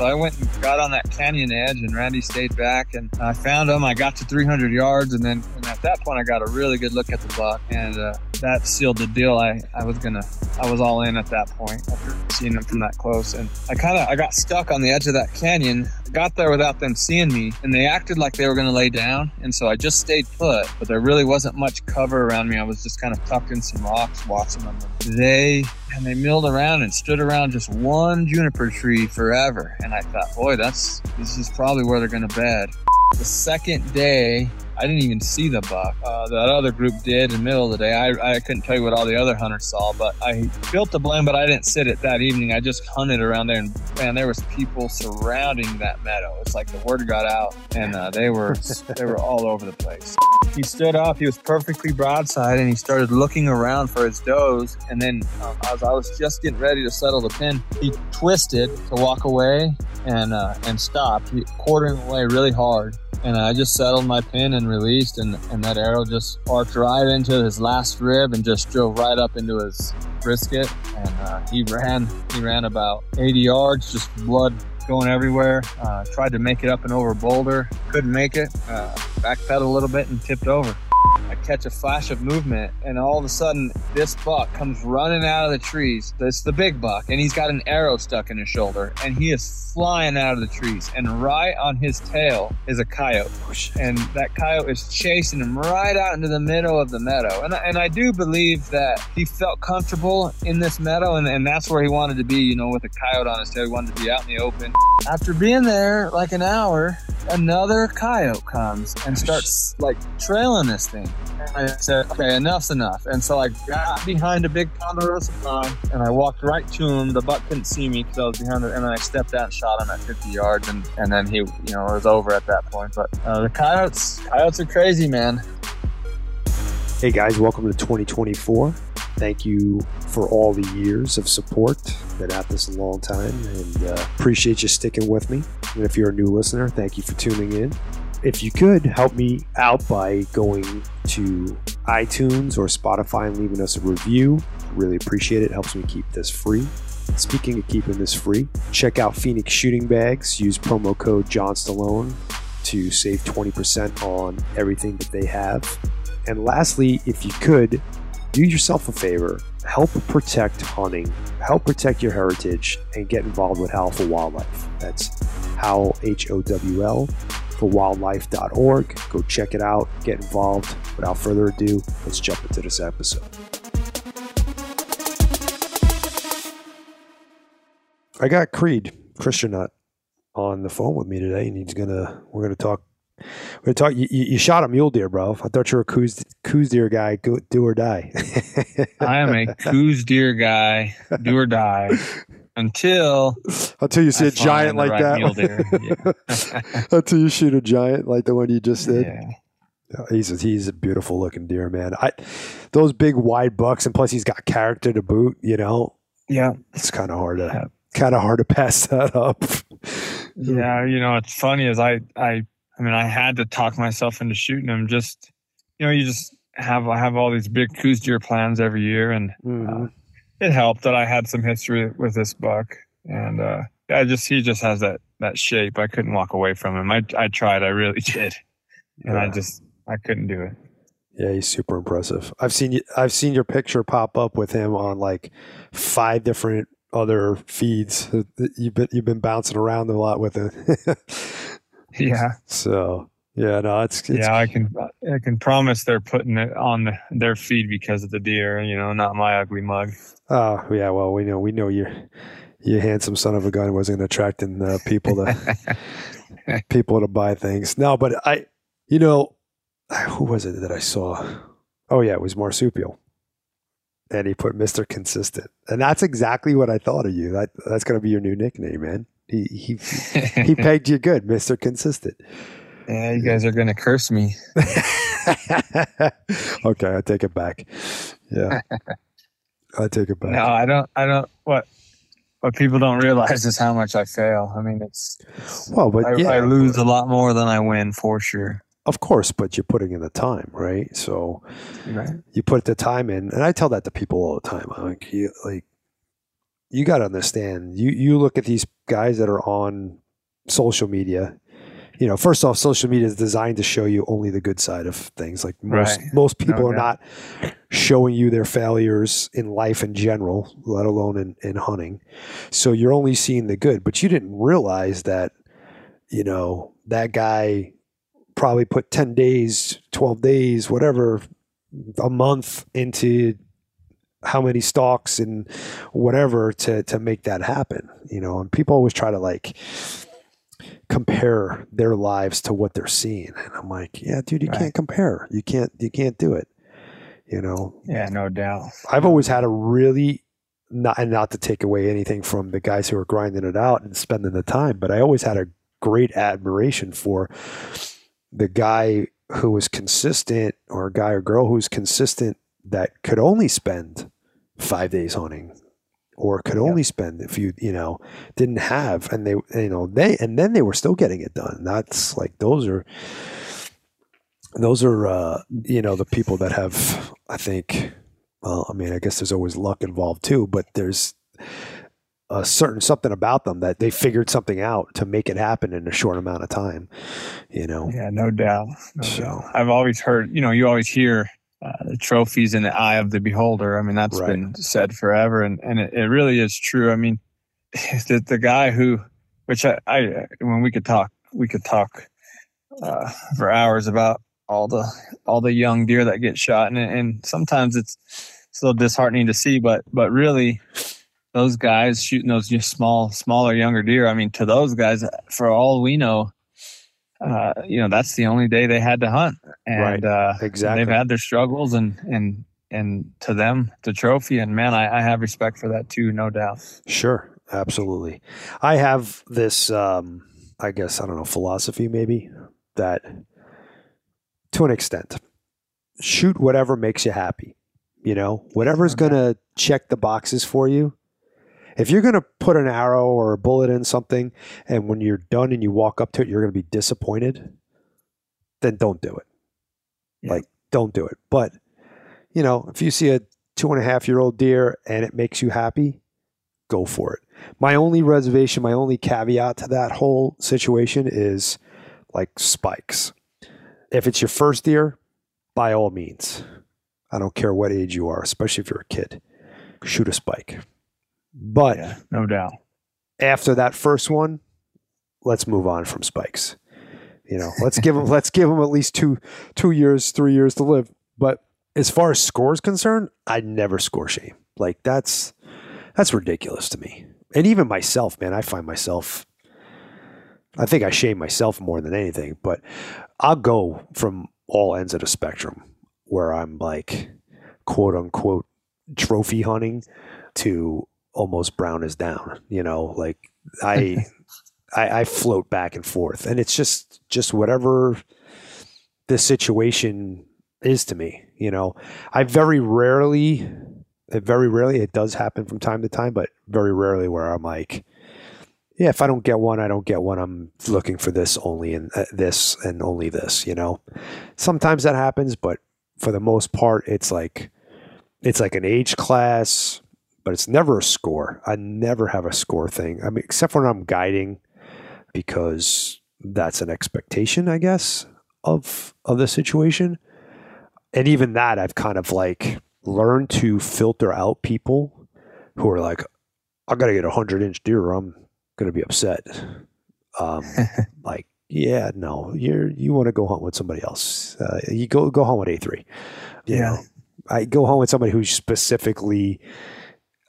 So I went and got on that canyon edge, and Randy stayed back, and I found him. I got to 300 yards, and then and at that point, I got a really good look at the buck, and uh, that sealed the deal. I, I was gonna, I was all in at that point after seeing them from that close, and I kind of I got stuck on the edge of that canyon. Got there without them seeing me, and they acted like they were gonna lay down, and so I just stayed put. But there really wasn't much cover around me. I was just kind of tucked in some rocks, watching them. They and they milled around and stood around just one juniper tree forever. And I thought, boy, that's this is probably where they're gonna bed. The second day, I didn't even see the buck. Uh, that other group did in the middle of the day. I, I couldn't tell you what all the other hunters saw, but I built the blend, but I didn't sit it that evening. I just hunted around there, and man, there was people surrounding that meadow. It's like the word got out, and uh, they were they were all over the place. He stood up. He was perfectly broadside, and he started looking around for his does. And then, um, as I was just getting ready to settle the pin, he twisted to walk away and uh, and stopped, he, quartering away really hard and I just settled my pin and released, and, and that arrow just arced right into his last rib and just drove right up into his brisket. And uh, he ran, he ran about 80 yards, just blood going everywhere. Uh, tried to make it up and over a boulder, couldn't make it. Uh, backpedaled a little bit and tipped over. I catch a flash of movement, and all of a sudden, this buck comes running out of the trees. It's the big buck, and he's got an arrow stuck in his shoulder, and he is flying out of the trees. And right on his tail is a coyote, and that coyote is chasing him right out into the middle of the meadow. And, and I do believe that he felt comfortable in this meadow, and, and that's where he wanted to be, you know, with a coyote on his tail. He wanted to be out in the open. After being there like an hour, another coyote comes and starts like trailing this thing. And I said, okay, enough's enough. And so I got behind a big ponderosa pine and I walked right to him. The buck couldn't see me because I was behind it. And then I stepped out and shot him at 50 yards. And, and then he, you know, it was over at that point. But uh, the coyotes, coyotes are crazy, man. Hey guys, welcome to 2024. Thank you for all the years of support. Been at this a long time and uh, appreciate you sticking with me. And if you're a new listener, thank you for tuning in. If you could help me out by going to iTunes or Spotify and leaving us a review, really appreciate it. it helps me keep this free. Speaking of keeping this free, check out Phoenix Shooting Bags. Use promo code John Stallone to save 20% on everything that they have. And lastly, if you could, do yourself a favor, help protect hunting, help protect your heritage, and get involved with Howl for Wildlife. That's Howl, H O W L, for wildlife.org. Go check it out, get involved. Without further ado, let's jump into this episode. I got Creed, Christinat on the phone with me today, and he's gonna we're gonna talk we're talk. You, you, shot a mule deer, bro. I thought you were a coos, Coues deer guy. Go, do or die. I am a Coues deer guy. Do or die. Until until you see I a giant like that. Yeah. until you shoot a giant like the one you just did. Yeah. Oh, he's a, he's a beautiful looking deer, man. I those big wide bucks, and plus he's got character to boot. You know. Yeah. It's kind of hard to yeah. kind of hard to pass that up. yeah, you know, it's funny as I I I mean, I had to talk myself into shooting them. Just you know, you just have I have all these big Coues deer plans every year, and uh, mm-hmm. uh, it helped that I had some history with this buck, and uh, I just he just has that that shape. I couldn't walk away from him. I I tried, I really did, and yeah. I just I couldn't do it. Yeah, he's super impressive. I've seen you. I've seen your picture pop up with him on like five different other feeds. You've been you've been bouncing around a lot with it. Yeah. So yeah, no, it's, it's, yeah. I can I can promise they're putting it on the, their feed because of the deer. You know, not my ugly mug. Oh yeah, well we know we know you you handsome son of a gun wasn't attracting uh, people to people to buy things. No, but I, you know, who was it that I saw? Oh yeah, it was Marsupial. And he put Mister Consistent, and that's exactly what I thought of you. That that's going to be your new nickname, man. He he he pegged you good, Mister Consistent. Yeah, you guys are gonna curse me. okay, I take it back. Yeah, I take it back. No, I don't. I don't. What what people don't realize is how much I fail. I mean, it's, it's well, but I, yeah, I lose a lot more than I win for sure. Of course, but you're putting in the time, right? So right. you put the time in, and I tell that to people all the time. I'm like, you, like you got to understand. You you look at these guys that are on social media. You know, first off, social media is designed to show you only the good side of things. Like most Right. most people No are not showing you their failures in life in general, let alone in, in hunting. So you're only seeing the good, but you didn't realize that, you know, that guy probably put 10 days, 12 days, whatever, a month into how many stocks and whatever to, to make that happen, you know, and people always try to like compare their lives to what they're seeing. And I'm like, yeah, dude, you Right. can't compare. You can't, you can't do it. You know, Yeah, no doubt. I've always had a really not and not to take away anything from the guys who are grinding it out and spending the time, but I always had a great admiration for the guy who was consistent or a guy or girl who's consistent that could only spend five days hunting or could only spend if you you know didn't have and they you know they and then they were still getting it done that's like those are those are uh you know the people that have i think well i mean i guess there's always luck involved too but there's a certain something about them that they figured something out to make it happen in a short amount of time you know Yeah, no doubt. No So- doubt. I've always heard, you know, you always hear uh, the trophies in the eye of the beholder. I mean, that's Right. been said forever, and and it, it really is true. I mean, the the guy who, which I, I when we could talk, we could talk uh, for hours about all the all the young deer that get shot, and and sometimes it's it's a little disheartening to see, but but really. Those guys shooting those just small, smaller, younger deer. I mean, to those guys, for all we know, uh, you know, that's the only day they had to hunt, and Right. uh, exactly they've had their struggles, and and and to them, the trophy, and man, I, I have respect for that too, no doubt. Sure, absolutely. I have this, um, I guess, I don't know, philosophy maybe that to an extent, shoot whatever makes you happy. You know, whatever's Okay. going to check the boxes for you. If you're going to put an arrow or a bullet in something and when you're done and you walk up to it, you're going to be disappointed, then don't do it. Yeah. Like, don't do it. But, you know, if you see a two and a half year old deer and it makes you happy, go for it. My only reservation, my only caveat to that whole situation is like spikes. If it's your first deer, by all means, I don't care what age you are, especially if you're a kid, shoot a spike. But Yeah, no doubt. after that first one, let's move on from spikes. You know, let's give them let's give them at least two two years, three years to live. But as far as scores is concerned, I never score shame. Like that's that's ridiculous to me. And even myself, man, I find myself I think I shame myself more than anything, but I'll go from all ends of the spectrum where I'm like quote unquote trophy hunting to almost brown is down. You know, like I, I I float back and forth, and it's just just whatever the situation is to me. You know, I very rarely, very rarely, it does happen from time to time, but very rarely where I'm like. Yeah, if I don't get one, I don't get one. I'm looking for this only and uh, this and only this, you know. Sometimes that happens, but for the most part, it's like it's like an age class, but it's never a score. I never have a score thing. I mean, except when I'm guiding, because that's an expectation, I guess, of of the situation. And even that, I've kind of like learned to filter out people who are like, "I got to get a hundred inch deer, or I'm going to be upset." Um, like, yeah, no, you're you want to go hunt with somebody else. Uh, you go go hunt with A three. Yeah. know, I go home with somebody who's specifically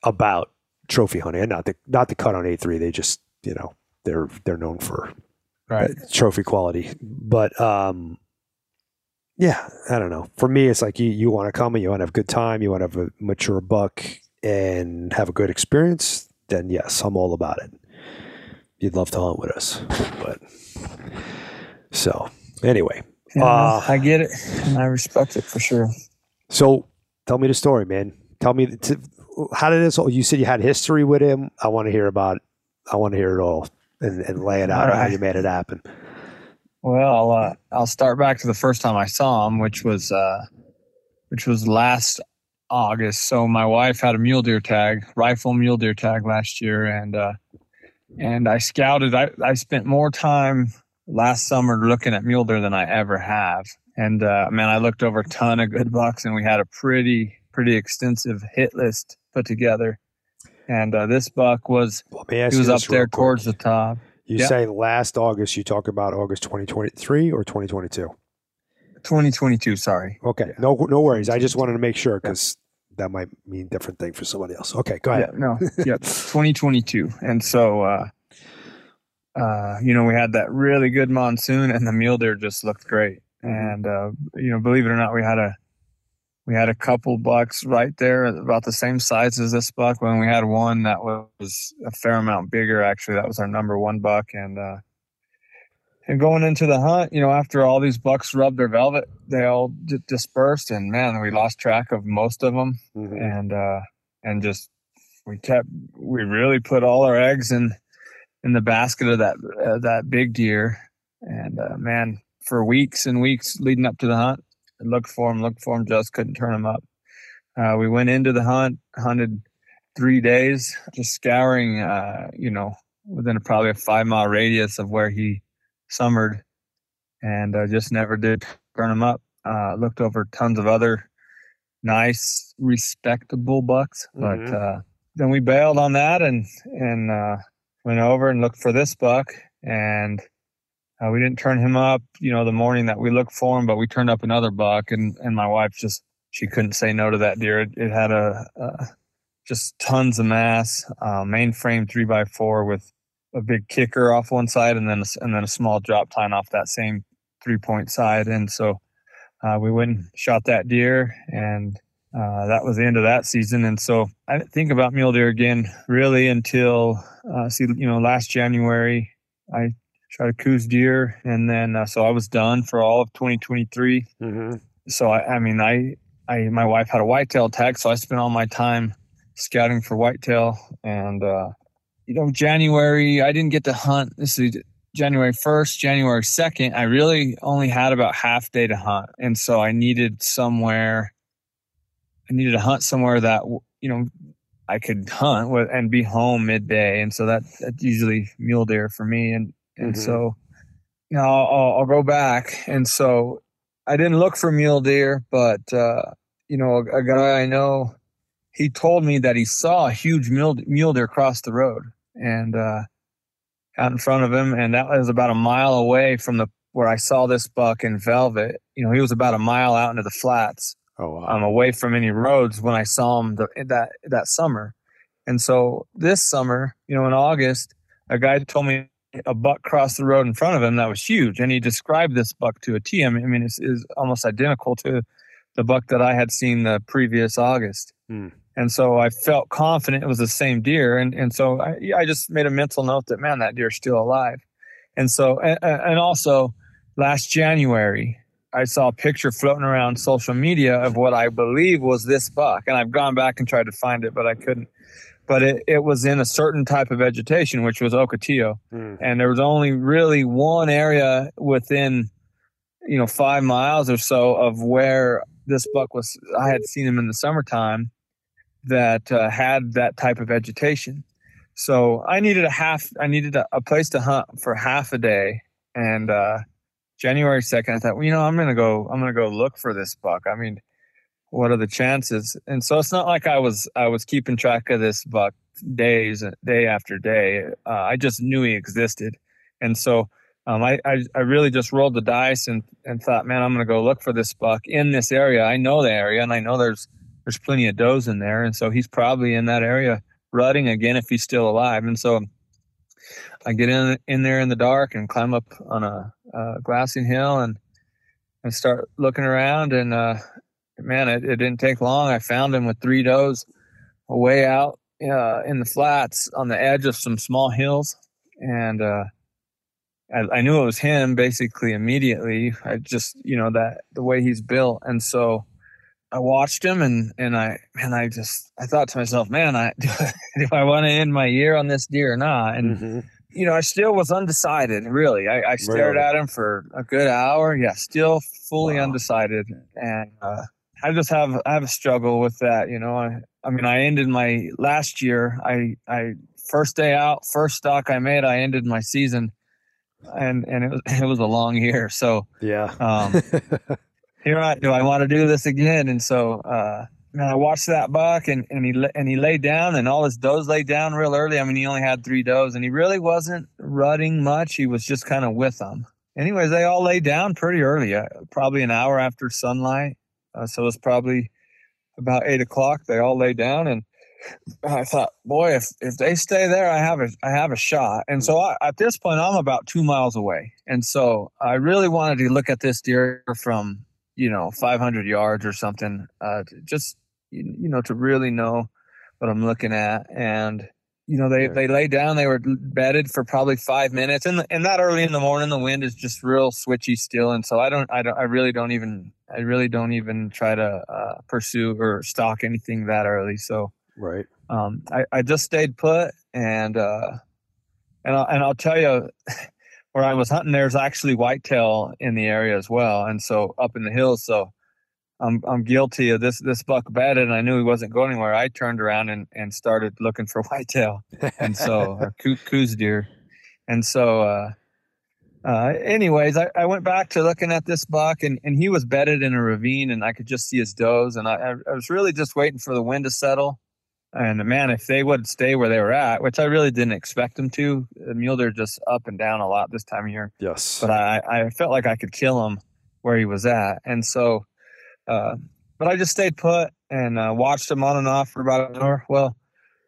about trophy hunting, and not the not the cut on A three. They just you know they're they're known for Right. trophy quality. But um, yeah, I don't know. For me, it's like you you want to come and you want to have a good time, you want to have a mature buck and have a good experience. Then yes, I'm all about it. You'd love to hunt with us, but so anyway. Yeah, Uh, I get it, and I respect it for sure. So tell me the story, man. Tell me t how did this? You said you had history with him. I want to hear about. I want to hear it all and, and lay it out All how you made it happen. Well, I'll, uh, I'll start back to the first time I saw him, which was uh, which was last August. So my wife had a mule deer tag, rifle mule deer tag last year, and uh, and I scouted. I I spent more time last summer looking at mule deer than I ever have. And uh, man, I looked over a ton of good bucks, and we had a pretty pretty extensive hit list put together. And uh, this buck was he was up there towards the top. You yep. say last August. You talk about August 2023 or 2022? 2022. Sorry. Okay. No, no worries. I just wanted to make sure because that might mean different thing for somebody else. Okay, go ahead. Yeah, no, yeah, 2022, and so uh, uh, you know we had that really good monsoon, and the mule deer just looked great. And uh, you know, believe it or not, we had a we had a couple bucks right there about the same size as this buck. When we had one that was a fair amount bigger, actually, that was our number one buck, and uh, and going into the hunt, you know, after all these bucks rubbed their velvet, they all d- dispersed, and man, we lost track of most of them, mm-hmm. and uh, and just we kept we really put all our eggs in in the basket of that uh, that big deer, and uh, man, for weeks and weeks leading up to the hunt, looked for him, looked for him, just couldn't turn him up. Uh, we went into the hunt, hunted three days, just scouring, uh, you know, within a, probably a five mile radius of where he summered and uh, just never did turn him up. Uh, looked over tons of other nice, respectable bucks, but mm-hmm. uh, then we bailed on that and and uh, went over and looked for this buck, and uh, we didn't turn him up. You know, the morning that we looked for him, but we turned up another buck, and and my wife just she couldn't say no to that deer. It, it had a, a, just tons of mass, uh, mainframe three by four with a big kicker off one side and then a, and then a small drop tine off that same three point side. And so uh, we went and shot that deer, and uh, that was the end of that season. And so I didn't think about mule deer again really until uh, see you know last January I shot a Coues deer, and then uh, so I was done for all of 2023. Mm-hmm. So I, I mean I I my wife had a whitetail tag, so I spent all my time scouting for whitetail and uh, you know, January, I didn't get to hunt. This is January 1st, January 2nd. I really only had about half day to hunt. And so I needed somewhere, I needed to hunt somewhere that, you know, I could hunt with and be home midday. And so that, that's usually mule deer for me. And, and mm-hmm. so, you know, I'll, I'll, go back. And so I didn't look for mule deer, but, uh, you know, a, a guy I know, he told me that he saw a huge mule, mule deer cross the road and uh, out in front of him, and that was about a mile away from the where I saw this buck in velvet. You know, he was about a mile out into the flats. Oh, wow. um, away from any roads when I saw him the, that that summer. And so this summer, you know, in August, a guy told me a buck crossed the road in front of him that was huge, and he described this buck to a T. I mean, it's, it's almost identical to the buck that I had seen the previous August. Hmm. And so I felt confident it was the same deer. And, and so I, I just made a mental note that, man, that deer's still alive. And so, and, and also last January, I saw a picture floating around social media of what I believe was this buck. And I've gone back and tried to find it, but I couldn't. But it, it was in a certain type of vegetation, which was Ocotillo. Mm. And there was only really one area within, you know, five miles or so of where this buck was. I had seen him in the summertime that uh, had that type of vegetation. So I needed a half, I needed a, a place to hunt for half a day. And uh, January 2nd, I thought, well, you know, I'm going to go, I'm going to go look for this buck. I mean, what are the chances? And so it's not like I was, I was keeping track of this buck days, day after day. Uh, I just knew he existed. And so um, I, I, I, really just rolled the dice and, and thought, man, I'm going to go look for this buck in this area. I know the area and I know there's, there's plenty of does in there, and so he's probably in that area rutting again if he's still alive. And so I get in in there in the dark and climb up on a, a glassing hill and and start looking around. And uh, man, it, it, didn't take long. I found him with three does way out uh, in the flats on the edge of some small hills, and uh, I, I, knew it was him basically immediately. I just you know that the way he's built, and so I watched him and and I and I just I thought to myself, man, I do, do I want to end my year on this deer or not? And mm-hmm. you know, I still was undecided. Really, I, I stared really? at him for a good hour. Yeah, still fully wow. undecided. And uh, I just have I have a struggle with that. You know, I I mean, I ended my last year. I I first day out, first stock I made, I ended my season, and and it was it was a long year. So yeah, um, here I do. I want to do this again, and so uh, man, I watched that buck, and and he and he laid down, and all his does laid down real early. I mean, he only had three does, and he really wasn't rutting much. He was just kind of with them. Anyways, they all laid down pretty early, uh, probably an hour after sunlight. Uh, so it was probably about eight o'clock. They all lay down, and I thought, boy, if if they stay there, I have a I have a shot. And so I, at this point, I'm about two miles away, and so I really wanted to look at this deer from you know 500 yards or something, uh, just you, you know to really know what I'm looking at. And you know they they lay down. They were bedded for probably five minutes, and and that early in the morning, the wind is just real switchy still, and so I don't I don't I really don't even I really don't even try to uh, pursue or stalk anything that early. So right, um, I I just stayed put, and uh, and I'll, and I'll tell you. Where I was hunting, there's actually whitetail in the area as well, and so up in the hills. So I'm I'm guilty of this this buck bedded, and I knew he wasn't going anywhere. I turned around and, and started looking for whitetail, and so or Coues deer, and so uh, uh, anyways, I, I went back to looking at this buck, and, and he was bedded in a ravine, and I could just see his does, and I I was really just waiting for the wind to settle, and man, if they would stay where they were at, which I really didn't expect them to, the mule deer just up and down a lot this time of year. Yes, but I I felt like I could kill him where he was at, and so uh, but I just stayed put and uh, watched him on and off for about an hour. Well,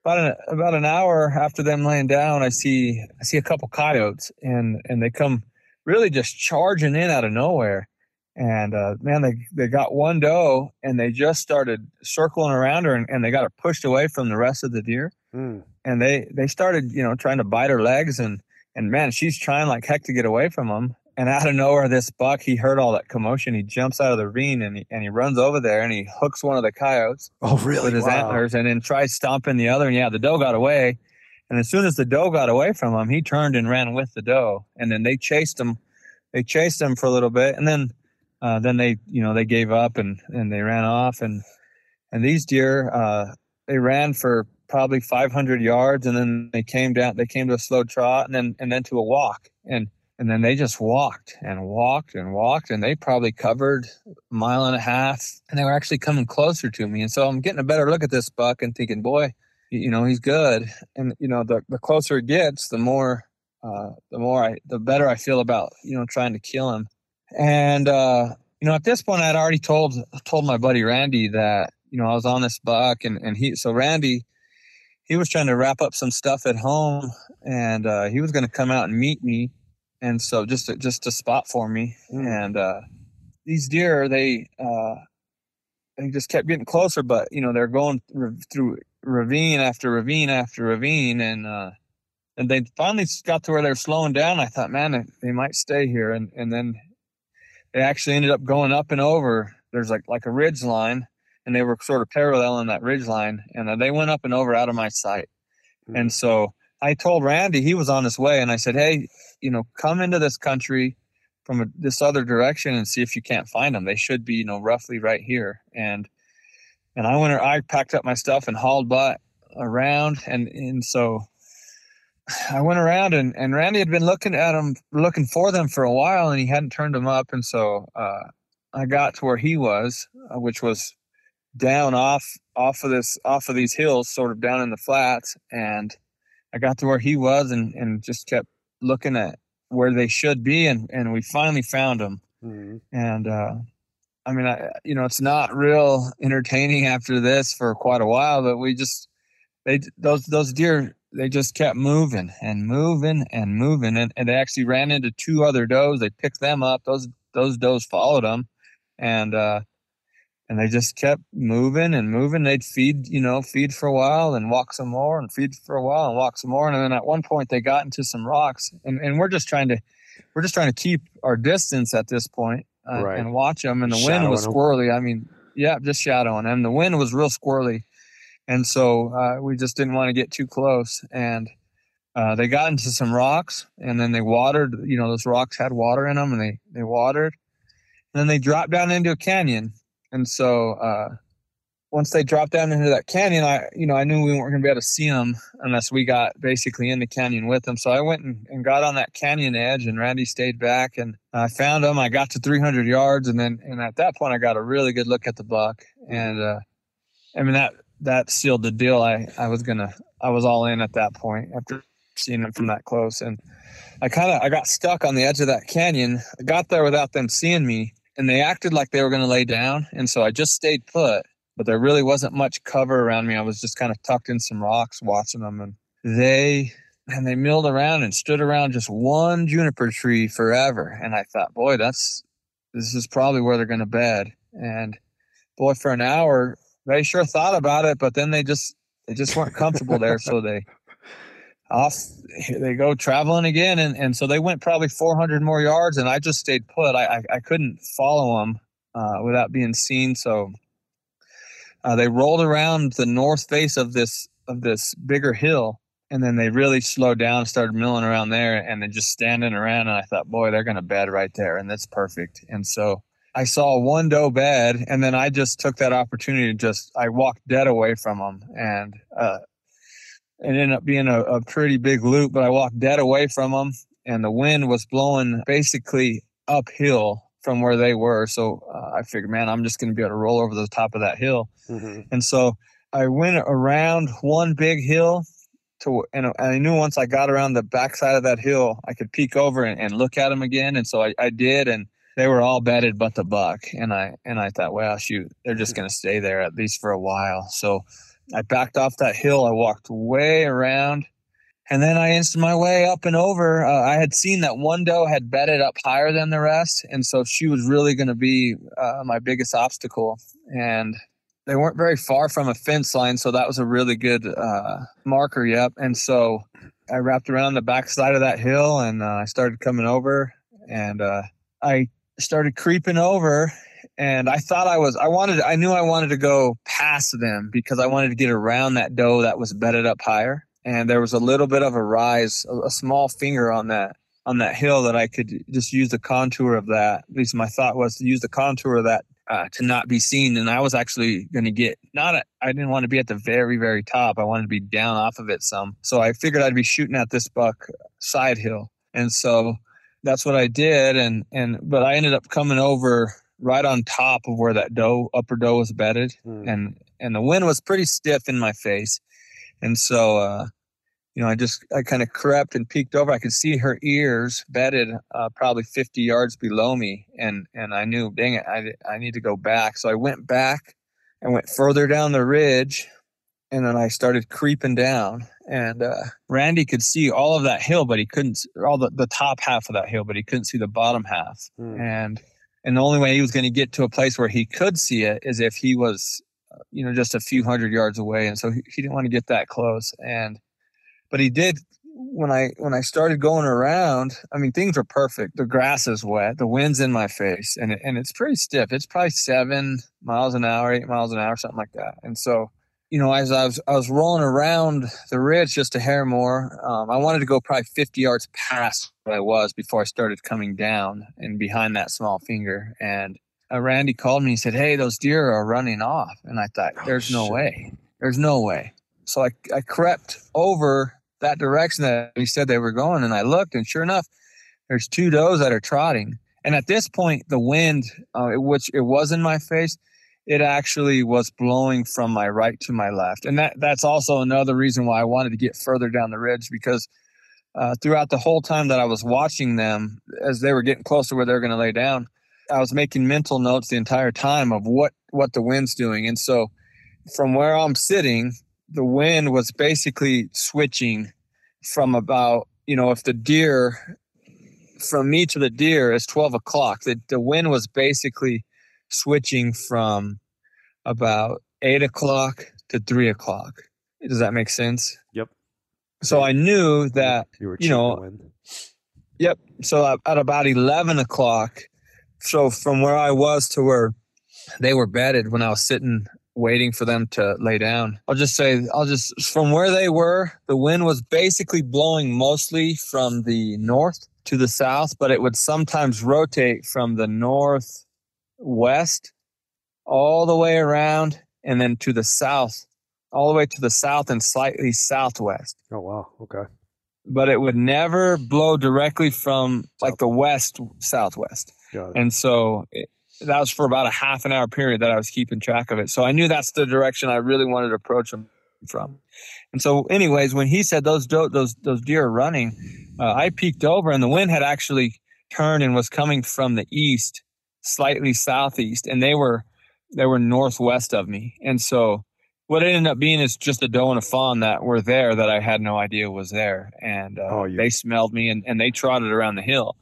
about an about an hour after them laying down, I see I see a couple coyotes and and they come really just charging in out of nowhere. And uh, man, they they got one doe and they just started circling around her and, and they got her pushed away from the rest of the deer. Mm. And they they started you know trying to bite her legs and and man, she's trying like heck to get away from them and out of nowhere, this buck, he heard all that commotion. He jumps out of the ravine and he, and he runs over there and he hooks one of the coyotes. Oh, really? With his wow. antlers and then tries stomping the other. And yeah, the doe got away. And as soon as the doe got away from him, he turned and ran with the doe. And then they chased him. They chased him for a little bit. And then, uh, then they, you know, they gave up and, and they ran off. And, and these deer, uh, they ran for probably 500 yards and then they came down, they came to a slow trot and then, and then to a walk. And, and then they just walked and walked and walked and they probably covered a mile and a half and they were actually coming closer to me. And so i'm getting a better look at this buck and thinking boy you know he's good. And you know the, the closer it gets the more uh, the more i the better i feel about you know trying to kill him. And uh, you know at this point i'd already told told my buddy randy that you know i was on this buck and and he so randy he was trying to wrap up some stuff at home and uh, he was going to come out and meet me and so just a, just a spot for me. Mm. And uh, these deer, they uh, they just kept getting closer, but you know they're going through ravine after ravine after ravine, and uh, and they finally got to where they're slowing down. I thought, man, they, they might stay here, and and then they actually ended up going up and over. There's like like a ridge line, and they were sort of paralleling that ridge line, and uh, they went up and over out of my sight. Mm. And so I told Randy he was on his way, and I said, "Hey, you know, come into this country from a, this other direction and see if you can't find them. They should be, you know, roughly right here." And and I went, I packed up my stuff and hauled butt around, and and so I went around, and and Randy had been looking at them, looking for them for a while, and he hadn't turned them up, and so uh, I got to where he was, uh, which was down off off of this off of these hills, sort of down in the flats, and I got to where he was and, and just kept looking at where they should be. And, and we finally found them. Mm-hmm. And, uh, I mean, I, you know, it's not real entertaining after this for quite a while, but we just, they, those, those deer, they just kept moving and moving and moving. And, and they actually ran into two other does. They picked them up. Those, those does followed them. And, uh, and they just kept moving and moving. They'd feed, you know, feed for a while and walk some more and feed for a while and walk some more. And then at one point they got into some rocks and, and we're just trying to, we're just trying to keep our distance at this point, uh, right. and watch them. And the shadowing wind was squirrely. Them. I mean, yeah, just shadowing them. The wind was real squirrely. And so uh, we just didn't want to get too close. And uh, they got into some rocks and then they watered, you know, those rocks had water in them and they, they watered. And then they dropped down into a canyon And so uh, once they dropped down into that canyon, I you know I knew we weren't going to be able to see them unless we got basically in the canyon with them. So I went and, and got on that canyon edge, and Randy stayed back, and I found them. I got to 300 yards, and then and at that point I got a really good look at the buck, and uh, I mean that that sealed the deal. I I was gonna I was all in at that point after seeing them from that close, and I kind of I got stuck on the edge of that canyon. I got there without them seeing me, and they acted like they were going to lay down, and so I just stayed put. But there really wasn't much cover around me. I was just kind of tucked in some rocks, watching them, and they and they milled around and stood around just one juniper tree forever. And I thought, boy, that's this is probably where they're going to bed. And boy, for an hour, they sure thought about it, but then they just they just weren't comfortable there, so they off they go traveling again. And, and so they went probably 400 more yards and i just stayed put. I i, I couldn't follow them uh, without being seen. So uh, they rolled around the north face of this of this bigger hill and then they really slowed down started milling around there and then just standing around and i thought boy they're going to bed right there and that's perfect. And so i saw one doe bed and then i just took that opportunity to just i walked dead away from them and uh, it ended up being a, a pretty big loop, but I walked dead away from them, and the wind was blowing basically uphill from where they were. So uh, I figured, man, I'm just going to be able to roll over the top of that hill. Mm-hmm. And so I went around one big hill to, and I knew once I got around the backside of that hill, I could peek over and, and look at them again. And so I, I did, and they were all bedded but the buck. And I and I thought, well, shoot, they're just going to stay there at least for a while. So I backed off that hill. I walked way around, and then I inched my way up and over. Uh, I had seen that one doe had bedded up higher than the rest, and so she was really going to be uh, my biggest obstacle. And they weren't very far from a fence line, so that was a really good uh, marker. Yep. And so I wrapped around the backside of that hill, and uh, I started coming over, and uh, I started creeping over and I thought I was I wanted I knew I wanted to go past them because I wanted to get around that doe that was bedded up higher. And there was a little bit of a rise a, a small finger on that on that hill that I could just use the contour of that. At least my thought was to use the contour of that uh, to not be seen. And I was actually going to get not I didn't want to be at the very very top. I wanted to be down off of it some. So I figured I'd be shooting at this buck side hill. And so that's what I did. And and but I ended up coming over right on top of where that doe upper doe was bedded mm. and and the wind was pretty stiff in my face and so uh you know i just i kind of crept and peeked over i could see her ears bedded uh, probably 50 yards below me and and i knew dang it i, I need to go back so i went back and went further down the ridge and then i started creeping down and uh, randy could see all of that hill but he couldn't all the, the top half of that hill but he couldn't see the bottom half mm. and and the only way he was going to get to a place where he could see it is if he was you know just a few hundred yards away. And so he, he didn't want to get that close. And but he did when i when i started going around i mean things were perfect. The grass is wet. The wind's in my face. And it, and it's pretty stiff. It's probably seven miles an hour eight miles an hour something like that. And so you know, as I was I was rolling around the ridge just a hair more, um, I wanted to go probably 50 yards past what I was before I started coming down and behind that small finger. And uh, Randy called me and said, "Hey, those deer are running off." And I thought, oh, "There's oh, no way. There's no way." So I I crept over that direction that he said they were going, and I looked, and sure enough, there's two does that are trotting. And at this point, the wind, uh, which it was in my face, it actually was blowing from my right to my left. And that that's also another reason why I wanted to get further down the ridge because uh, throughout the whole time that I was watching them as they were getting closer where they're going to lay down, I was making mental notes the entire time of what what the wind's doing. And so from where I'm sitting, the wind was basically switching from about, you know, if the deer from me to the deer is 12 o'clock, the, the wind was basically switching from about eight o'clock to three o'clock. Does that make sense? Yep. So I knew that you, you know. Yep. So at about eleven o'clock, so from where I was to where they were bedded when I was sitting waiting for them to lay down. I'll just say, I'll just, from where they were, the wind was basically blowing mostly from the north to the south, but it would sometimes rotate from the north west all the way around and then to the south, all the way to the south and slightly southwest. Oh wow. Okay. But it would never blow directly from like the west southwest. And so it, that was for about a half an hour period that I was keeping track of it. So I knew that's the direction I really wanted to approach him from. And so, anyways, when he said those do- those those deer are running, uh, I peeked over and the wind had actually turned and was coming from the east, slightly southeast, and they were they were northwest of me. And so, what it ended up being is just a doe and a fawn that were there that I had no idea was there, and uh, Oh, you- they smelled me and, and they trotted around the hill.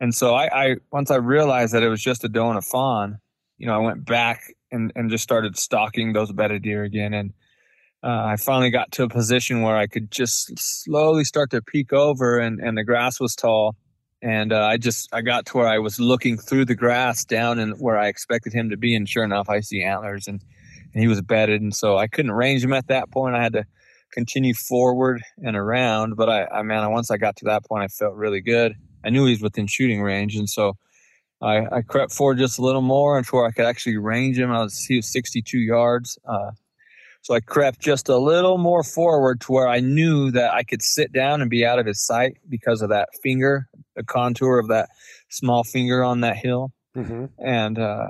And so I, I once I realized that it was just a doe and a fawn, you know, I went back and, and just started stalking those bedded deer again. And uh, I finally got to a position where I could just slowly start to peek over, and, and the grass was tall. And uh, I just I got to where I was looking through the grass down and where I expected him to be, and sure enough, I see antlers, and and he was bedded, and so I couldn't range him at that point. I had to continue forward and around, but I, I man, once I got to that point, I felt really good. I knew he was within shooting range, and so I, I crept forward just a little more and to where I could actually range him. I was he was 62 yards, uh, so I crept just a little more forward to where I knew that I could sit down and be out of his sight because of that finger, the contour of that small finger on that hill. hmm And uh,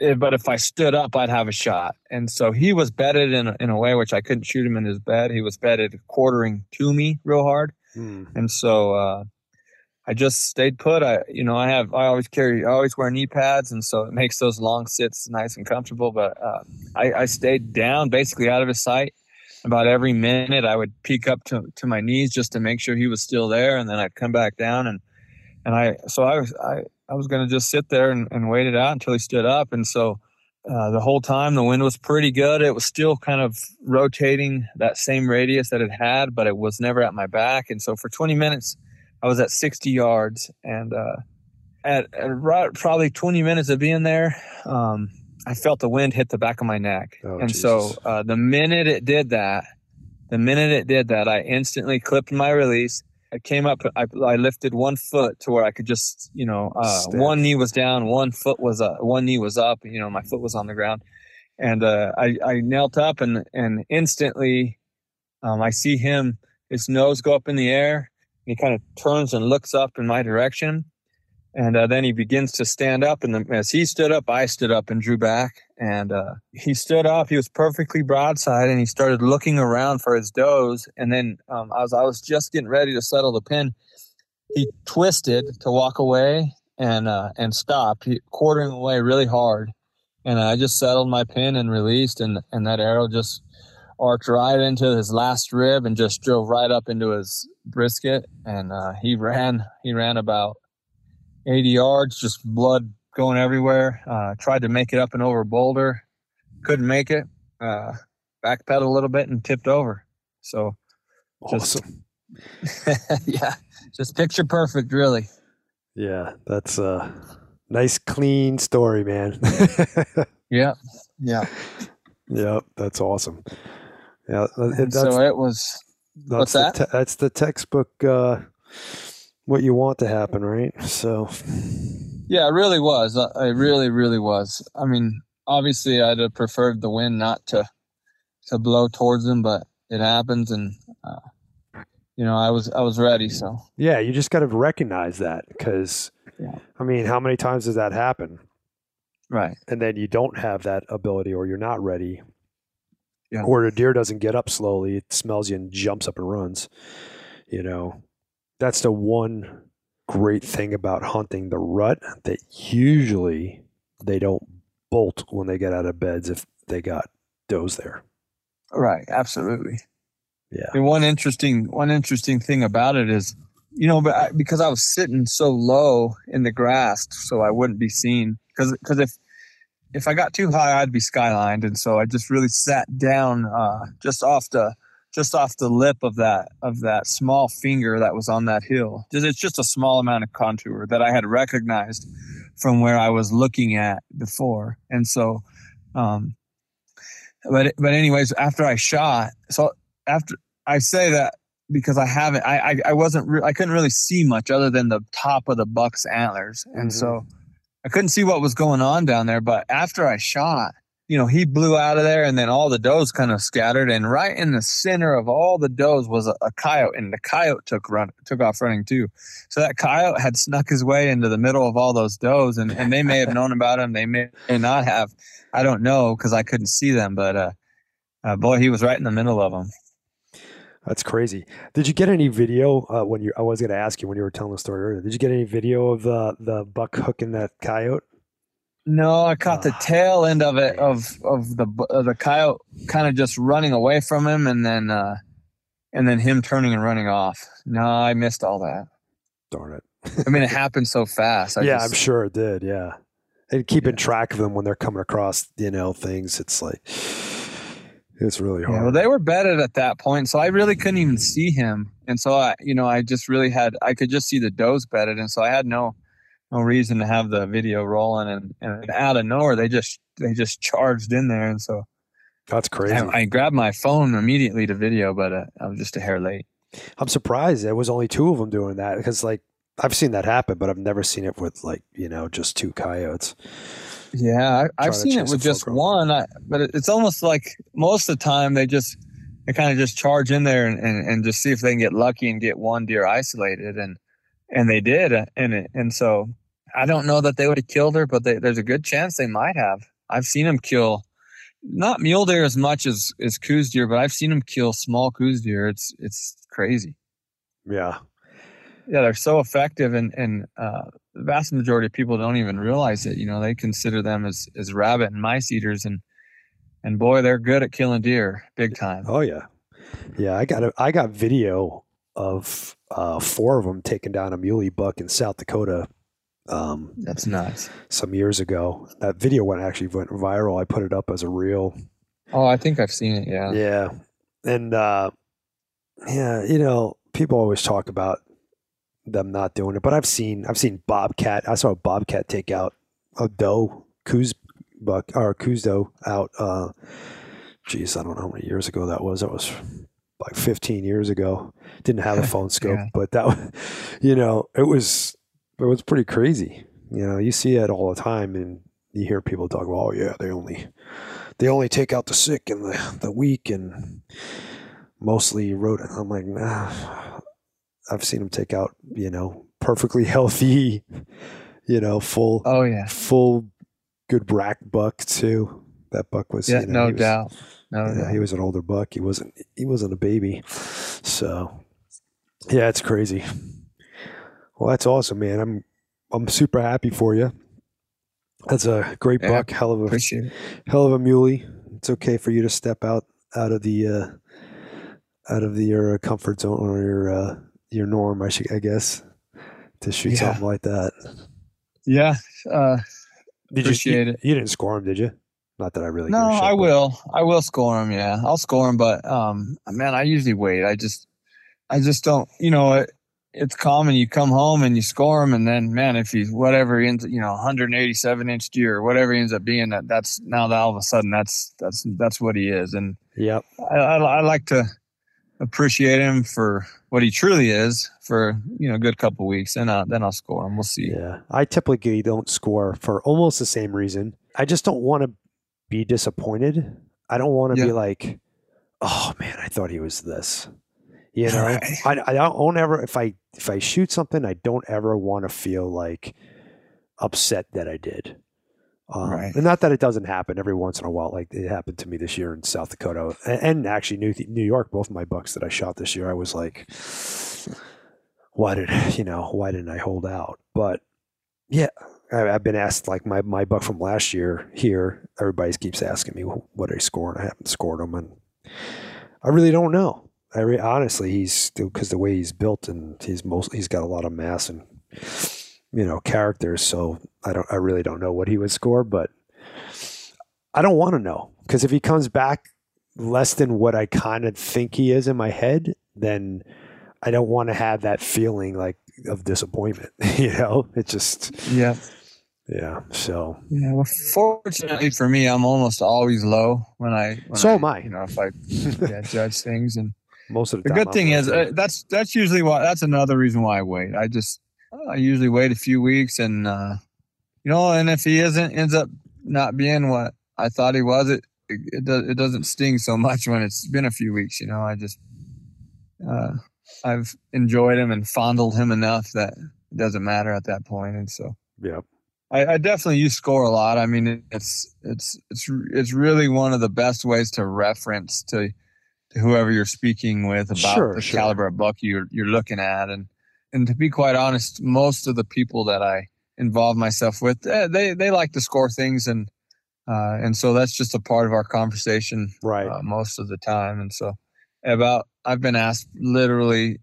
eh, but if I stood up, I'd have a shot. And so he was bedded in a, in a way which I couldn't shoot him in his bed. He was bedded quartering to me real hard. Mm. And so uh, I just stayed put. I, you know, I have, I always carry, I always wear knee pads, and so it makes those long sits nice and comfortable. But uh, I, I stayed down, basically out of his sight. About every minute, I would peek up to, to my knees just to make sure he was still there, and then I'd come back down, and and I, so I was, I, I was going to just sit there and, and wait it out until he stood up, and so. Uh, the whole time the wind was pretty good. It was still kind of rotating that same radius that it had, but it was never at my back. And so for 20 minutes, I was at 60 yards, and uh, at, at right, probably 20 minutes of being there, um, I felt the wind hit the back of my neck. Oh, and so uh, the minute it did that, the minute it did that, I instantly clipped my release. I came up, I, I lifted one foot to where I could just, you know, uh, one knee was down, one foot was up, one knee was up, you know, my foot was on the ground. And uh, I, I knelt up and, and instantly um, I see him, his nose go up in the air. He kind of turns and looks up in my direction. And uh, then he begins to stand up. And then as he stood up, I stood up and drew back. And uh, he stood up. He was perfectly broadside, and he started looking around for his does. And then um, I was I was just getting ready to settle the pin. He twisted to walk away and uh, and stop, he, quartering away really hard. And I just settled my pin and released, and and that arrow just arced right into his last rib and just drove right up into his brisket. And uh, he ran. He ran about 80 yards, just blood going everywhere. Uh, tried to make it up and over a boulder, couldn't make it. Uh, backpedaled a little bit and tipped over. So, Just- Awesome. yeah, just picture perfect, really. Yeah, that's a nice, clean story, man. Yeah, yeah. yep, that's awesome. Yeah, that's, so it was. that's what's the that? te- that's the textbook. Uh, what you want to happen, right? So, Yeah, it really was. I really, really was. I mean, obviously, I'd have preferred the wind not to to blow towards him, but it happens, and uh, you know, I was I was ready. So yeah, you just got to recognize that because, Yeah. I mean, how many times does that happen? right, And then you don't have that ability, or you're not ready, Yeah. or the deer doesn't get up slowly; it smells you and jumps up and runs. You know, that's the one great thing about hunting the rut that usually they don't bolt when they get out of beds if they got does there. right, absolutely. Yeah. And one interesting one interesting thing about it is, you know, but I, because I was sitting so low in the grass, so I wouldn't be seen. Because because if if I got too high, I'd be skylined, and so I just really sat down uh, just off the just off the lip of that of that small finger that was on that hill. It's just a small amount of contour that I had recognized from where I was looking at before, and so. Um, but but anyways, after I shot, so after I say that because I haven't, I I, I wasn't, re- I couldn't really see much other than the top of the buck's antlers, and Mhm. so I couldn't see what was going on down there. But after I shot, you know, he blew out of there and then all the does kind of scattered. And right in the center of all the does was a, a, coyote, and the coyote took run took off running too. So that coyote had snuck his way into the middle of all those does, and, and they may have known about him, they may, may not have. I don't know because I couldn't see them, but uh, uh, boy, he was right in the middle of them. That's crazy. Did you get any video uh, when you? I was going to ask you when you were telling the story earlier. Did you get any video of the the buck hooking that coyote? No, I caught the ah, tail end of it of of the of the coyote kind of just running away from him, and then uh, and then him turning and running off. No, I missed all that. Darn it! I mean, it happened so fast. I yeah, just, I'm sure it did. Yeah, and keeping yeah. track of them when they're coming across, you know, things. It's like it's really hard. Yeah, well, they were bedded at that point, so I really couldn't even see him, and so I, you know, I just really had I could just see the does bedded, and so I had no no reason to have the video rolling and, and out of nowhere they just they just charged in there. And so that's crazy. I, I grabbed my phone immediately to video but uh, i was just a hair late. I'm surprised there was only two of them doing that because like i've seen that happen but i've never seen it with like you know just two coyotes. Yeah I, have seen it with just one I, but it's almost like most of the time they just they kind of just charge in there and, and, and just see if they can get lucky and get one deer isolated and and they did and it, and so I don't know that they would have killed her, but they, there's a good chance they might have. I've seen them kill not mule deer as much as as Coues deer, but I've seen them kill small Coues deer. It's it's crazy. Yeah, yeah, they're so effective, and and uh, the vast majority of people don't even realize it. You know, they consider them as as rabbit and mice eaters, and and boy, they're good at killing deer, big time. Oh yeah, yeah. I got a, I got video of uh, four of them taking down a muley buck in South Dakota um, That's nice. Some years ago, that video went actually went viral. I put it up as a reel. Oh, I think I've seen it. Yeah. Yeah, and uh, yeah, you know, people always talk about them not doing it, but I've seen I've seen bobcat. I saw a bobcat take out a doe, Coues buck or doe out. Uh, geez, I don't know how many years ago that was. That was like 15 years ago. Didn't have a phone scope, yeah. but that was, you know, it was it was pretty crazy. You know, you see it all the time, and you hear people talk "Oh yeah, they only they only take out the sick and the the weak, and mostly rodent." I'm like, nah. I've seen them take out, you know, perfectly healthy, you know, full. Oh yeah, full good brack buck too. That buck was, yeah, you know, no was, doubt. No, yeah, doubt. he was an older buck. He wasn't. He wasn't a baby. So, yeah, it's crazy. Well, that's awesome, man. I'm I'm super happy for you. That's a great yeah, buck. Hell of a hell of a muley. It's okay for you to step out out of the uh, out of the, your comfort zone or your uh, your norm. I should, I guess, to shoot yeah. something like that. Yeah. Uh, did appreciate you, it. You didn't score him, did you? Not that I really. No, shit, I but. will. I will score him. Yeah, I'll score him. But um, man, I usually wait. I just, I just don't. You know, it's common. You come home and you score him, and then man, if he's whatever he ends, you know, 187 inch deer or whatever he ends up being, that that's now that all of a sudden that's that's that's what he is. And yep, I, I, I like to appreciate him for what he truly is for you know a good couple weeks, and uh, then I'll score him. We'll see. Yeah, I typically don't score for almost the same reason. I just don't want to be disappointed. I don't want to yeah. be like, oh man, I thought he was this. You know, right. I, I don't ever if I if I shoot something, I don't ever want to feel like upset that I did. Um, right. And not that it doesn't happen every once in a while. Like it happened to me this year in South Dakota and, and actually New New York. Both of my bucks that I shot this year, I was like, why did you know why didn't I hold out? But yeah, I, have been asked like my my buck from last year here. Everybody keeps asking me what I scored. And I haven't scored them, and I really don't know. I re- honestly, he's because the way he's built and he's most he's got a lot of mass and you know characters. So I don't, I really don't know what he would score, but I don't want to know because if he comes back less than what I kind of think he is in my head, then I don't want to have that feeling like of disappointment. you know, it just yeah. Yeah. So. Yeah. Well, fortunately for me, I'm almost always low when I. When so I, am I. You know, if I yeah, judge things, and most of the, the good thing is uh, that's that's usually why that's another reason why I wait. I just I usually wait a few weeks and uh, you know, and if he isn't, ends up not being what I thought he was, it it, does, it doesn't sting so much when it's been a few weeks. You know, I just uh, I've enjoyed him and fondled him enough that it doesn't matter at that point, and so yeah. I, I definitely use score a lot. I mean, it's it's it's it's really one of the best ways to reference to whoever you're speaking with about Sure, the sure. caliber of buck you're you're looking at, and and to be quite honest, most of the people that I involve myself with, eh, they they like to score things, and uh, and so that's just a part of our conversation Right. uh, most of the time. And so, about I've been asked literally,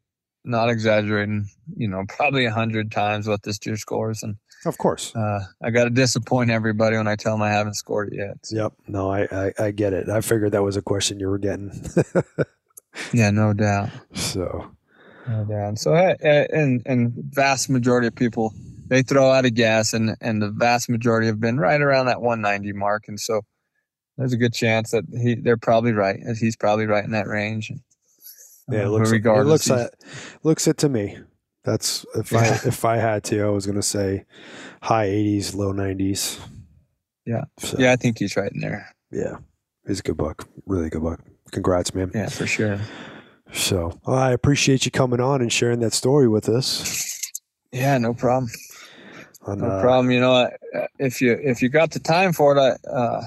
not exaggerating, you know, probably a hundred times what this deer scores, and of course. uh, I got to disappoint everybody when I tell them I haven't scored it yet. Yep. No, I, I I get it. I figured that was a question you were getting. yeah, no doubt, so no doubt. And so, eh, and and vast majority of people they throw out a guess, and and the vast majority have been right around that 190 mark, and so. There's a good chance that he they're probably right. as He's probably right in that range. Yeah, it looks it looks at, looks it to me. That's if I if I had to, I was gonna say high 80s, low 90s. Yeah. So, yeah, I think he's right in there. Yeah. He's a good buck. Really good buck. Congrats, man. Yeah, for sure. So well, I appreciate you coming on and sharing that story with us. Yeah, no problem. On, No uh, problem. You know, if you if you got the time for it, I, uh,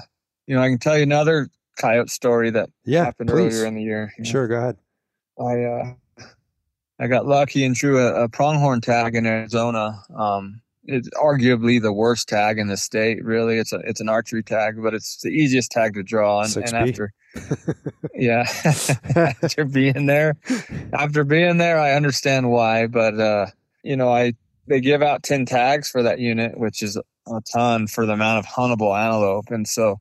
you know, I can tell you another coyote story that Yeah, happened please. earlier in the year. you know. Sure, go ahead. I uh, I got lucky and drew a, a pronghorn tag in Arizona. Um, it's arguably the worst tag in the state. Really, it's a it's an archery tag, but it's the easiest tag to draw. And, and after, yeah, after being there, after being there, I understand why. But uh, you know, I they give out ten tags for that unit, which is a ton for the amount of huntable antelope. And so,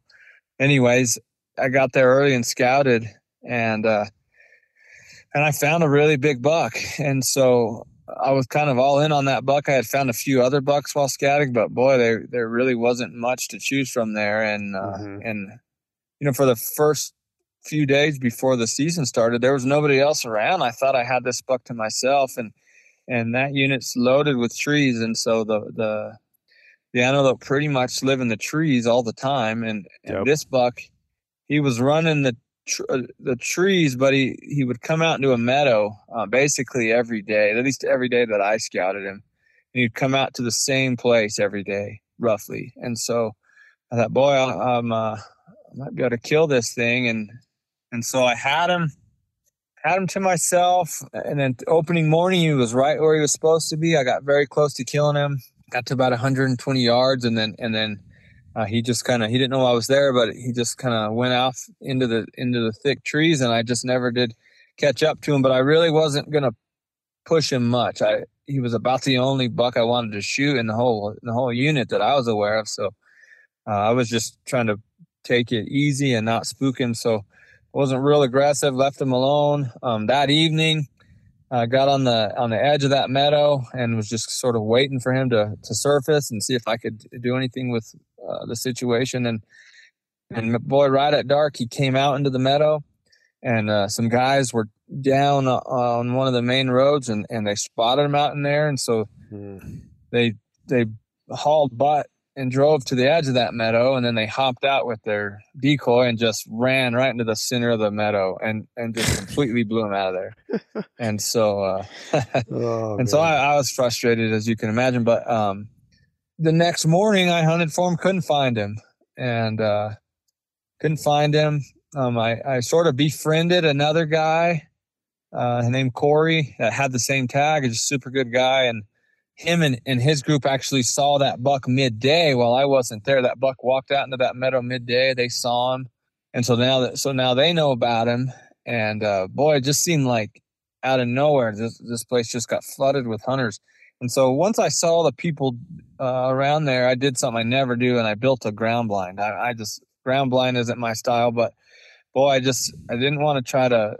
anyways, I got there early and scouted, and uh, and I found a really big buck. And so I was kind of all in on that buck. I had found a few other bucks while scouting, but boy, there there really wasn't much to choose from there. And uh, Mhm. and you know, for the first few days before the season started, there was nobody else around. I thought I had this buck to myself, and and that unit's loaded with trees, and so the the the antelope pretty much live in the trees all the time. And, and Yep. this buck, he was running the tr- uh, the trees, but he he would come out into a meadow uh, basically every day, at least every day that I scouted him. And he'd come out to the same place every day, roughly. And so I thought, boy, I, I'm uh, I might be able to kill this thing, and and so I had him. Had him to myself, and then opening morning, he was right where he was supposed to be. I got very close to killing him. Got to about 120 yards, and then and then uh, he just kind of he didn't know I was there, but he just kind of went off into the into the thick trees, and I just never did catch up to him. But I really wasn't gonna push him much. I he was about the only buck I wanted to shoot in the whole in the whole unit that I was aware of. So uh, I was just trying to take it easy and not spook him. So I wasn't real aggressive. Left him alone. Um, that evening, I got on the on the edge of that meadow and was just sort of waiting for him to to surface and see if I could do anything with uh, the situation. And and boy, right at dark, he came out into the meadow, and uh, some guys were down uh, on one of the main roads, and and they spotted him out in there, and so Mm. they they hauled butt and drove to the edge of that meadow and then they hopped out with their decoy and just ran right into the center of the meadow and and just completely blew him out of there and so uh Oh, and so. I, I was frustrated as you can imagine but um the next morning i hunted for him couldn't find him and uh couldn't find him um i i sort of befriended another guy uh named corey that had the same tag he's a super good guy and him and, and his group actually saw that buck midday while I wasn't there. That buck walked out into that meadow midday. They saw him. And so now that so now they know about him. And uh, boy, it just seemed like out of nowhere, this this place just got flooded with hunters. And so once I saw the people uh, around there, I did something I never do, and I built a ground blind. I, I just ground blind isn't my style, but boy, I just I didn't want to try to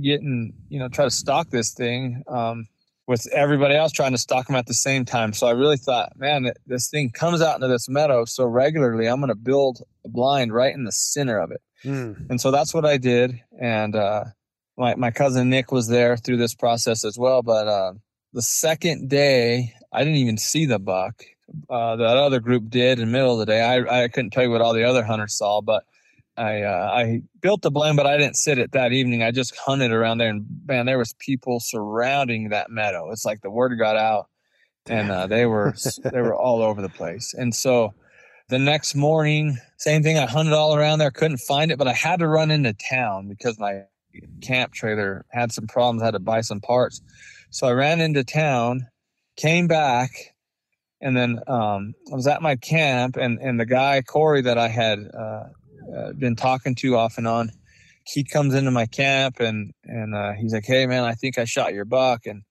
get in, you know, try to stalk this thing. Um, with everybody else trying to stock them at the same time. So I really thought, man, this thing comes out into this meadow so regularly. I'm going to build a blind right in the center of it. Mm. And so that's what I did. And uh, my my cousin Nick was there through this process as well. But uh, the second day, I didn't even see the buck. uh, that other group did in the middle of the day. I, I couldn't tell you what all the other hunters saw, but I uh, I built the blind, but I didn't sit it that evening. I just hunted around there, and man, there was people surrounding that meadow. It's like the word got out, and uh, they were they were all over the place. And so the next morning, same thing. I hunted all around there, couldn't find it, but I had to run into town because my camp trailer had some problems. I had to buy some parts, so I ran into town, came back, and then um, I was at my camp, and and the guy Corey that I had uh, uh, been talking to off and on, he comes into my camp and and uh, he's like, "Hey man, I think I shot your buck." And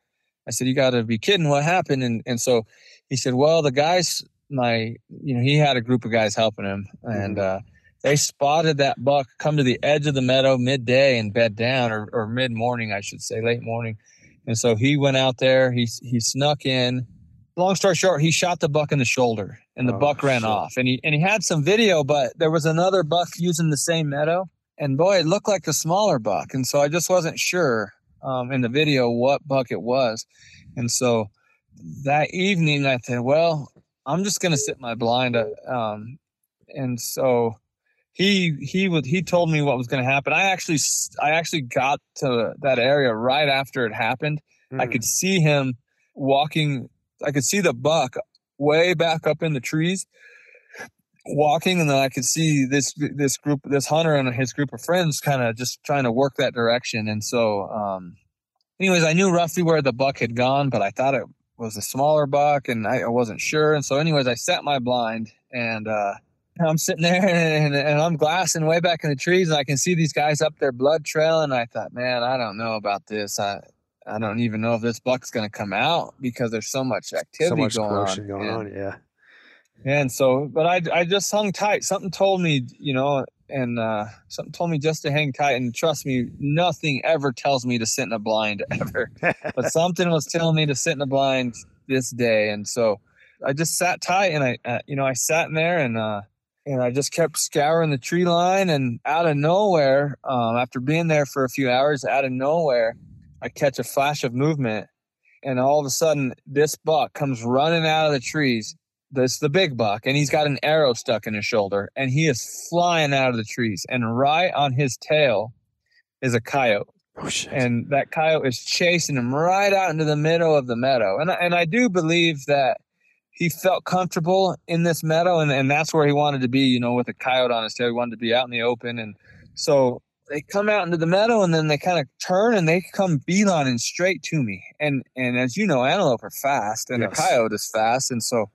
I said, "You got to be kidding! What happened?" And and so he said, "Well, the guys, my you know, he had a group of guys helping him, and mm-hmm. uh, they spotted that buck come to the edge of the meadow midday and bed down, or, or mid morning, I should say, late morning." And so he went out there. He he snuck in. Long story short, he shot the buck in the shoulder, and the oh, buck ran shit. off. And he and he had some video, but there was another buck using the same meadow, and boy, it looked like a smaller buck. And so I just wasn't sure um, in the video what buck it was. And so that evening, I said, "Well, I'm just gonna sit my blind." Uh, um, and so he he would he told me what was going to happen. I actually I actually got to that area right after it happened. Mm. I hmm. could see him walking. I could see the buck way back up in the trees, walking, and then I could see this this group, this hunter and his group of friends, kind of just trying to work that direction. And so, um, anyways, I knew roughly where the buck had gone, but I thought it was a smaller buck, and I, I wasn't sure. And so, anyways, I set my blind and. uh I'm sitting there and, and, I'm glassing way back in the trees and I can see these guys up there blood trailing. I thought, man, I don't know about this. I I don't even know if this buck's going to come out because there's so much activity so much going on. going and, on. Yeah. And so, but I, I just hung tight. Something told me, you know, and uh, something told me just to hang tight. And trust me, nothing ever tells me to sit in a blind ever. but something was telling me to sit in a blind this day. And so I just sat tight and I, uh, you know, I sat in there and, uh, and I just kept scouring the tree line. And out of nowhere, um, after being there for a few hours, out of nowhere, I catch a flash of movement. And all of a sudden, this buck comes running out of the trees. This the big buck, and he's got an arrow stuck in his shoulder, and he is flying out of the trees. And right on his tail is a coyote. Oh, and that coyote is chasing him right out into the middle of the meadow. And and I do believe that he felt comfortable in this meadow and, and that's where he wanted to be, you know, with a coyote on his tail. He wanted to be out in the open. And so they come out into the meadow and then they kind of turn and they come beelining straight to me. And and as you know, antelope are fast and yes. a coyote is fast. And so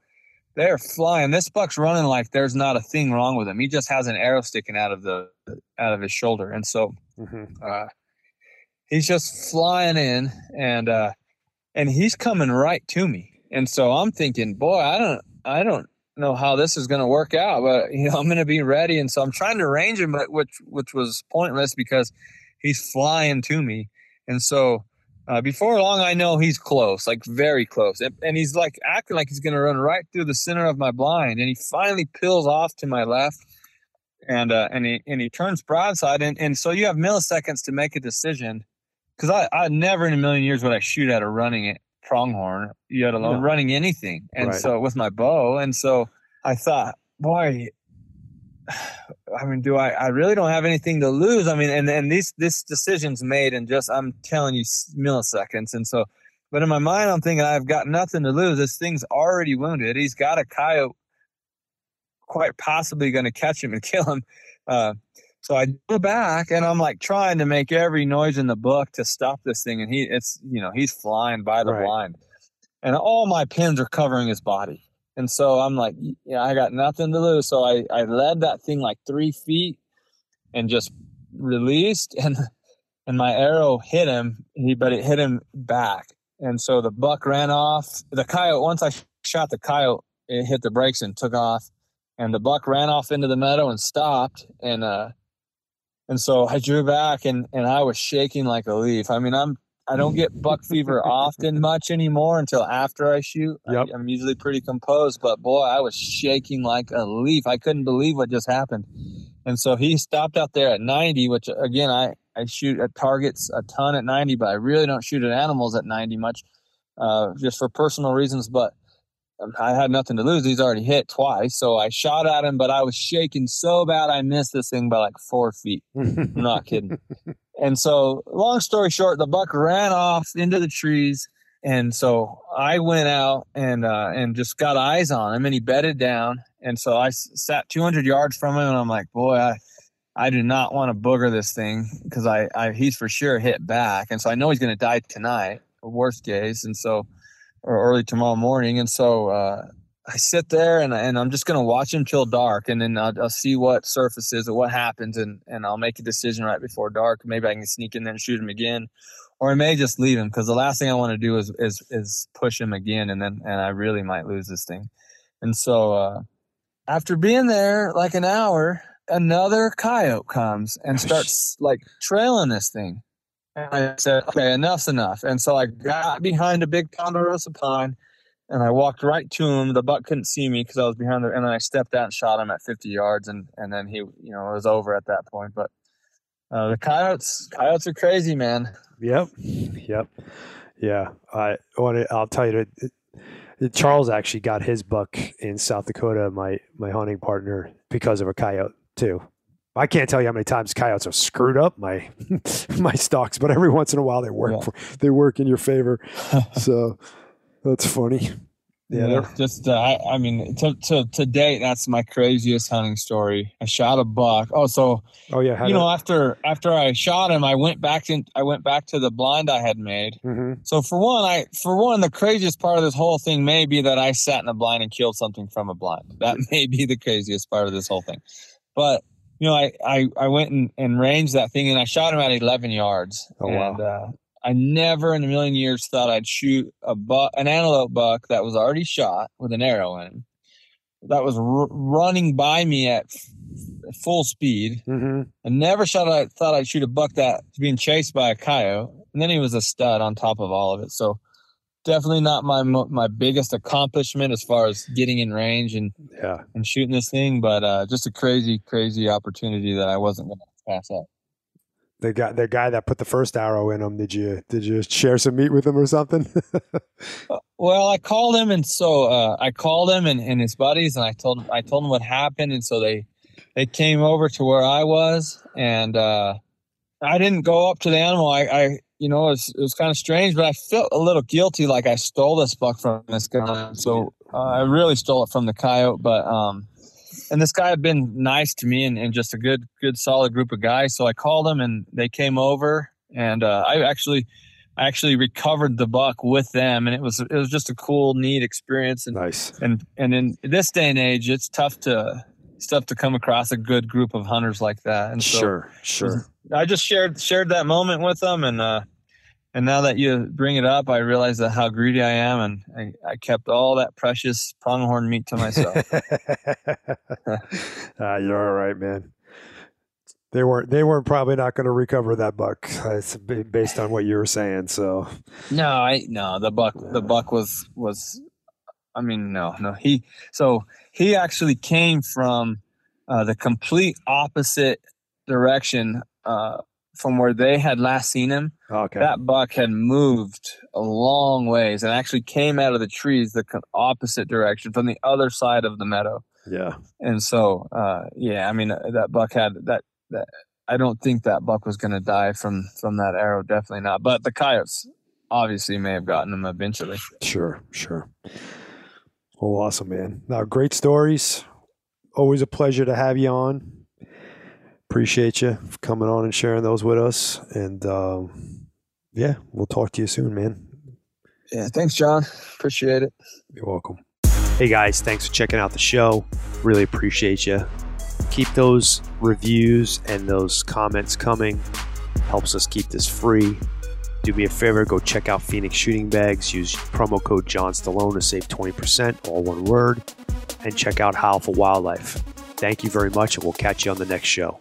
they're flying. This buck's running like there's not a thing wrong with him. He just has an arrow sticking out of the out of his shoulder. And so mm-hmm. uh, he's just flying in and uh and he's coming right to me and so I'm thinking, boy, I don't, I don't know how this is going to work out, but you know, I'm going to be ready. And so I'm trying to range him, but which, which was pointless because he's flying to me. And so, uh, before long, I know he's close, like very close. And, and he's like acting like he's going to run right through the center of my blind. And he finally peels off to my left and, uh, and he, and he turns broadside. And, and so you have milliseconds to make a decision. Cause I, I never in a million years would I shoot at a running it pronghorn, yet alone no. running anything. And right. so with my bow, and so I thought, boy, I mean, do I? I really don't have anything to lose. I mean, and and these this decision's made in just I'm telling you milliseconds. And so, but in my mind, I'm thinking I've got nothing to lose. This thing's already wounded. He's got a coyote, quite possibly going to catch him and kill him. Uh, so I go back and I'm like trying to make every noise in the book to stop this thing. And he, it's, you know, he's flying by the right. blind and all my pins are covering his body. And so I'm like, yeah, I got nothing to lose. So I, I led that thing like three feet and just released and, and my arrow hit him, he, but it hit him back. And so the buck ran off. The coyote, once I shot the coyote, it hit the brakes and took off. And the buck ran off into the meadow and stopped. And, uh, and so I drew back and, and I was shaking like a leaf. I mean, I'm I don't get buck fever often much anymore until after I shoot. Yep. I, am usually pretty composed, but boy, I was shaking like a leaf. I couldn't believe what just happened. And so he stopped out there at 90, which again, I, I shoot at targets a ton at 90, but I really don't shoot at animals at 90 much, uh, just for personal reasons. But I had nothing to lose. He's already hit twice. So I shot at him, but I was shaking so bad I missed this thing by like four feet. I'm not kidding. And so, long story short, the buck ran off into the trees. And so I went out and uh, and just got eyes on him, and he bedded down. And so I sat 200 yards from him, and I'm like, boy, I I do not want to booger this thing because I, I he's for sure hit back, and so I know he's going to die tonight, worst case, and so or early tomorrow morning, and so uh, I sit there and and I'm just going to watch him till dark, and then I'll, I'll, see what surfaces or what happens, and and I'll make a decision right before dark. Maybe I can sneak in there and shoot him again, or I may just leave him because the last thing I want to do is is is push him again, and then and I really might lose this thing, and so. Uh, after being there like an hour, another coyote comes and starts like trailing this thing. And I said, okay, enough's enough. And so I got behind a big ponderosa pine and I walked right to him. The buck couldn't see me because I was behind there. And then I stepped out and shot him at 50 yards. And, and then he, you know, it was over at that point. But uh, the coyotes, coyotes are crazy, man. Yep. Yep. Yeah. I want to, I'll tell you, it, it, Charles actually got his buck in South Dakota, my, my hunting partner, because of a coyote too. I can't tell you how many times coyotes have screwed up my my stocks, but every once in a while they work yeah. for, they work in your favor. so that's funny. Yeah, yeah just uh, I, I, mean, to, to to date, that's my craziest hunting story. I shot a buck. Oh, so oh yeah, you know, after after I shot him, I went back in. I went back to the blind I had made. Mm-hmm. So for one, I for one, the craziest part of this whole thing may be that I sat in a blind and killed something from a blind. That may be the craziest part of this whole thing. But you know, I I, I went and, and ranged that thing and I shot him at 11 yards. Oh and, wow! Uh, I never in a million years thought I'd shoot a buck, an antelope buck that was already shot with an arrow in him. That was r- running by me at f- full speed. Mm-hmm. I never shot. I thought I'd shoot a buck that was being chased by a coyote, and then he was a stud on top of all of it. So definitely not my my biggest accomplishment as far as getting in range and yeah and shooting this thing, but uh, just a crazy crazy opportunity that I wasn't going to pass up. The guy, the guy that put the first arrow in him, did you did you share some meat with him or something? uh, well, I called him, and so uh, I called him and, and his buddies, and I told him I told him what happened, and so they they came over to where I was, and uh, I didn't go up to the animal. I, I you know, it was, it was kind of strange, but I felt a little guilty, like I stole this buck from this guy. So uh, I really stole it from the coyote, but um, and this guy had been nice to me and, and just a good, good, solid group of guys. So I called them, and they came over, and uh, I actually, I actually recovered the buck with them, and it was, it was just a cool, neat experience. And nice. And and in this day and age, it's tough to, tough to come across a good group of hunters like that. And so sure, sure I just shared shared that moment with them, and uh, and now that you bring it up, I realize that how greedy I am, and I, I kept all that precious pronghorn meat to myself. uh, you're all right, man. They weren't. They weren't probably not going to recover that buck. It's based on what you were saying. So no, I no the buck. The buck was was. I mean, no, no. He so he actually came from uh, the complete opposite direction uh, from where they had last seen him. Okay. That buck had moved a long ways and actually came out of the trees the opposite direction from the other side of the meadow. Yeah. And so, uh, yeah, I mean, uh, that buck had that, that I don't think that buck was going to die from, from that arrow. Definitely not. But the coyotes obviously may have gotten him eventually. Sure. Sure. Well, awesome, man. Now, great stories. Always a pleasure to have you on appreciate you for coming on and sharing those with us. And um, yeah, we'll talk to you soon, man. Yeah, thanks, John. Appreciate it. You're welcome. Hey guys, thanks for checking out the show. Really appreciate you. Keep those reviews and those comments coming. Helps us keep this free. Do me a favor, go check out Phoenix Shooting Bags. Use promo code John Stallone to save 20%, all one word. And check out Howl for Wildlife. Thank you very much, and we'll catch you on the next show.